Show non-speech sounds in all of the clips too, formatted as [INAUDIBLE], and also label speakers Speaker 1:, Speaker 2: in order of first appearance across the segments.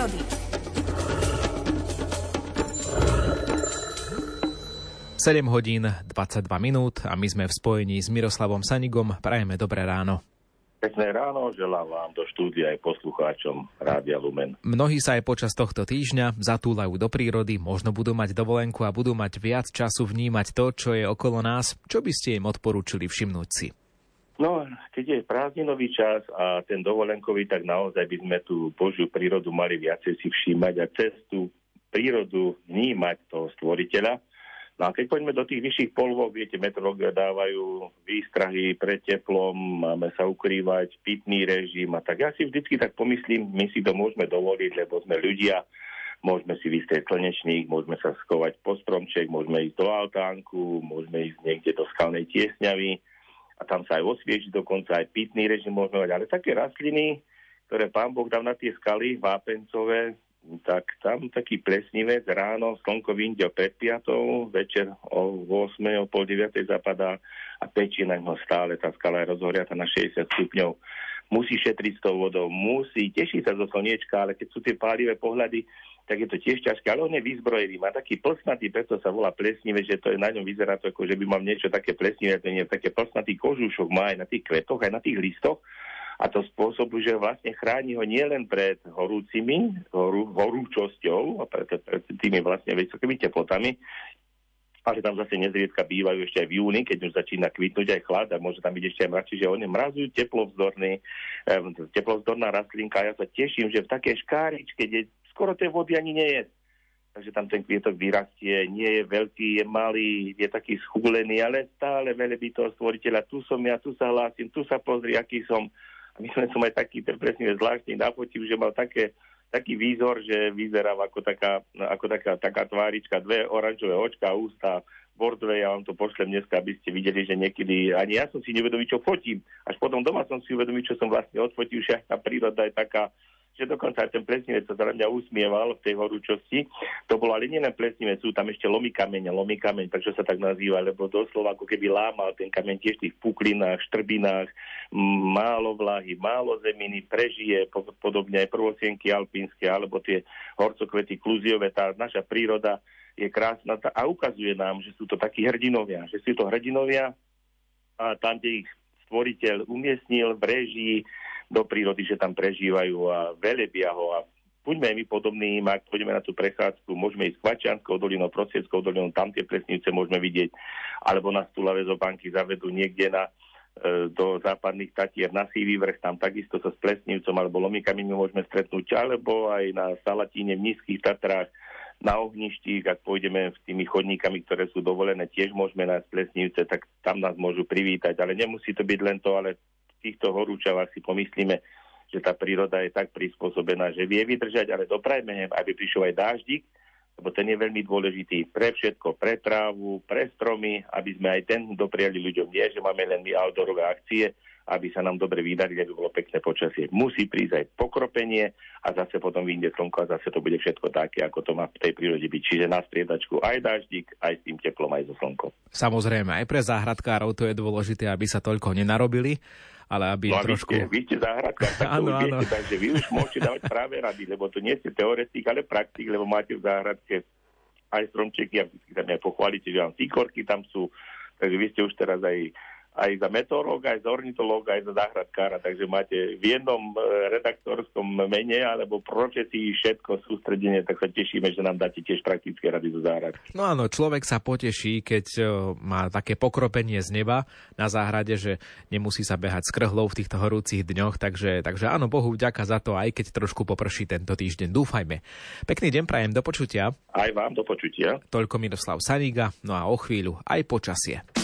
Speaker 1: prírody.
Speaker 2: 7 hodín 22 minút a my sme v spojení s Miroslavom Sanigom. Prajeme dobré ráno.
Speaker 3: Pekné ráno, želám vám do štúdia aj poslucháčom Rádia Lumen.
Speaker 2: Mnohí sa aj počas tohto týždňa zatúlajú do prírody, možno budú mať dovolenku a budú mať viac času vnímať to, čo je okolo nás. Čo by ste im odporúčili všimnúť si?
Speaker 3: No, keď je prázdninový čas a ten dovolenkový, tak naozaj by sme tú Božiu prírodu mali viacej si všímať a cez tú prírodu vnímať toho stvoriteľa. No a keď poďme do tých vyšších polvov, viete, metrológia dávajú výstrahy pre teplom, máme sa ukrývať, pitný režim a tak. Ja si vždycky tak pomyslím, my si to môžeme dovoliť, lebo sme ľudia, môžeme si vystrieť slnečník, môžeme sa skovať po stromček, môžeme ísť do altánku, môžeme ísť niekde do skalnej tiesňavy a tam sa aj osviežiť, dokonca aj pitný režim môžeme mať. Ale také rastliny, ktoré pán Boh dal na tie skaly vápencové, tak tam taký plesnivec ráno, slnko vyjde o 5 večer o 8, o pol 9 zapadá a pečí na ňo stále, tá skala je rozhoriata na 60 stupňov. Musí šetriť s tou vodou, musí, teší sa zo slniečka, ale keď sú tie pálivé pohľady, tak je to tiež ťažké, ale on je vyzbrojený, má taký plsnatý, preto sa volá plesnivé, že to je na ňom vyzerá to ako, že by mal niečo také plesnivé, ten je také plsnatý kožušok, má aj na tých kvetoch, aj na tých listoch a to spôsobu, že vlastne chráni ho nielen pred horúcimi, horú, horúčosťou a pred, pred tými vlastne vysokými teplotami, ale tam zase nezriedka bývajú ešte aj v júni, keď už začína kvitnúť aj chlad a môže tam byť ešte aj mračí, že on je mrazujú teplovzdorný, eh, teplovzdorná rastlinka. Ja sa teším, že v takej škáričke, kde skoro tej vody ani nie je, takže tam ten kvietok vyrastie, nie je veľký, je malý, je taký schúlený, ale stále by toho stvoriteľa, tu som ja, tu sa hlásim, tu sa pozri, aký som, myslím, som aj taký presne zvláštny nafotil, že mal také, taký výzor, že vyzerám ako taká, ako taká, taká tvárička, dve oranžové očka, ústa, bordve, ja vám to pošlem dneska, aby ste videli, že niekedy ani ja som si nevedomý, čo fotím. Až potom doma som si uvedomil, čo som vlastne odfotil, že tá príroda je taká, že dokonca aj ten plesnivec sa na mňa usmieval v tej horúčosti. To bolo ale nielen plesnivec, sú tam ešte lomy kameň, lomy kameň, prečo sa tak nazýva, lebo doslova ako keby lámal ten kameň tiež v tých puklinách, štrbinách, málo vlahy, málo zeminy, prežije podobne aj prvosienky alpínske, alebo tie horcokvety kluziové, tá naša príroda je krásna a ukazuje nám, že sú to takí hrdinovia, že sú to hrdinovia a tam, kde ich stvoriteľ umiestnil v režii, do prírody, že tam prežívajú a velebia ho. A buďme my podobní, ak pôjdeme na tú prechádzku, môžeme ísť Kvačianskou dolinou, Prosieckou dolinou, tam tie presnice môžeme vidieť, alebo na Stulave banky zavedú niekde na e, do západných Tatier na Sývý vrch, tam takisto sa s Plesnivcom alebo Lomikami my môžeme stretnúť, alebo aj na Salatíne v Nízkych Tatrách, na ohništích, ak pôjdeme s tými chodníkami, ktoré sú dovolené, tiež môžeme nájsť Plesnivce, tak tam nás môžu privítať, ale nemusí to byť len to, ale týchto horúčavách si pomyslíme, že tá príroda je tak prispôsobená, že vie vydržať, ale doprajme, aby prišiel aj dáždik, lebo ten je veľmi dôležitý pre všetko, pre trávu, pre stromy, aby sme aj ten dopriali ľuďom. Nie, že máme len my outdoorové akcie, aby sa nám dobre vydarili, aby bolo pekné počasie. Musí prísť aj pokropenie a zase potom vyjde slnko a zase to bude všetko také, ako to má v tej prírode byť. Čiže na striedačku aj daždík, aj s tým teplom, aj so slnkom.
Speaker 2: Samozrejme, aj pre záhradkárov to je dôležité, aby sa toľko nenarobili ale aby
Speaker 3: no
Speaker 2: trošku...
Speaker 3: Vy ste, vy ste záhradkár, [LAUGHS] tak áno, to viete, takže vy už môžete dávať práve rady, lebo to nie ste teoretik, ale praktik, lebo máte v záhradke aj stromčeky a vždy sa aj pochválite, že vám síkorky tam sú, takže vy ste už teraz aj aj za meteorológa, aj za ornitológa, aj za záhradkára, takže máte v jednom e, redaktorskom mene alebo profesii všetko sústredenie, tak sa tešíme, že nám dáte tiež praktické rady zo záhradky.
Speaker 2: No áno, človek sa poteší, keď e, má také pokropenie z neba na záhrade, že nemusí sa behať s krhlou v týchto horúcich dňoch, takže, takže áno, Bohu vďaka za to, aj keď trošku poprší tento týždeň. Dúfajme. Pekný deň prajem, do počutia.
Speaker 3: Aj vám do počutia.
Speaker 2: Toľko Miroslav Saniga, no a o chvíľu aj počasie.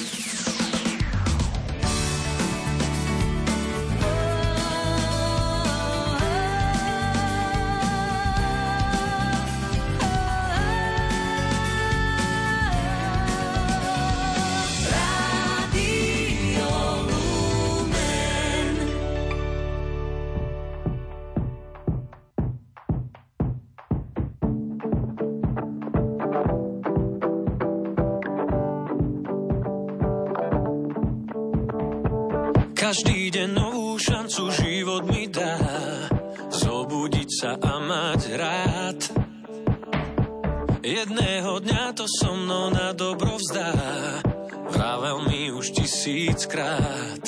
Speaker 4: Každý deň novú šancu život mi dá Zobudiť sa a mať
Speaker 1: rád. Jedného dňa to so mnou na dobro vzdá, vravel mi už tisíckrát.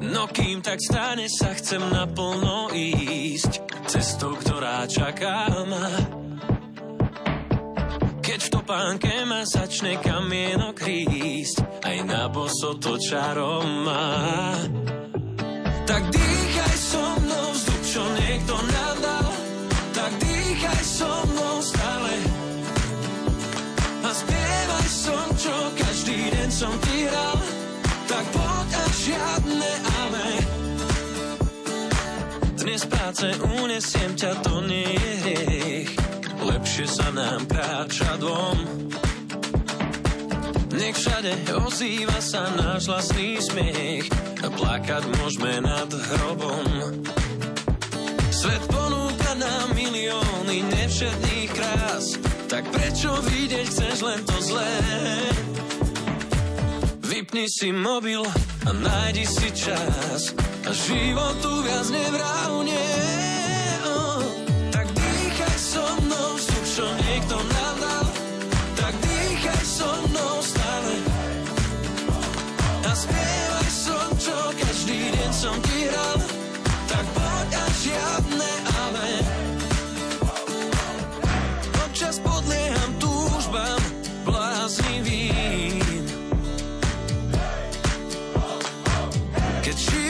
Speaker 1: No kým tak stane sa, chcem naplno ísť cestou, ktorá čaká ma. Keď v topánke ma začne kamienok rísť, aj na boso to čarom má. Tak dýchaj so mnou vzduch, čo niekto nám dal, tak dýchaj so mnou stále. A spievaj som, čo každý deň som ti hral, tak poď a žiadne ale. Dnes práce unesiem ťa, to nie je hriech lepšie sa nám kráča dvom. Nech všade ozýva sa náš vlastný smiech a plakať môžeme nad hrobom. Svet ponúka nám milióny nevšetných krás, tak prečo vidieť chceš len to zlé? Vypni si mobil a nájdi si čas a životu viac nevrávne. Som ti tak poď a žiadne ale. Občas podlieham túžbám bláznivým. Keď život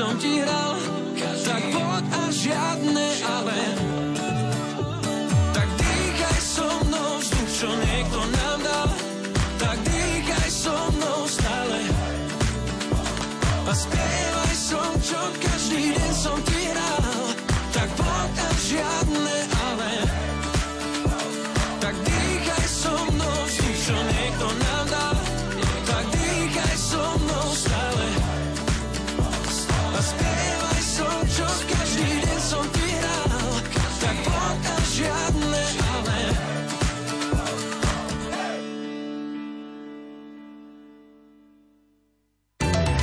Speaker 1: som ti hral, tak poď a žiadne ale. Tak dýchaj so mnou vzduch, čo niekto nám dal, tak dýchaj so mnou stále. A spievaj som, čo každý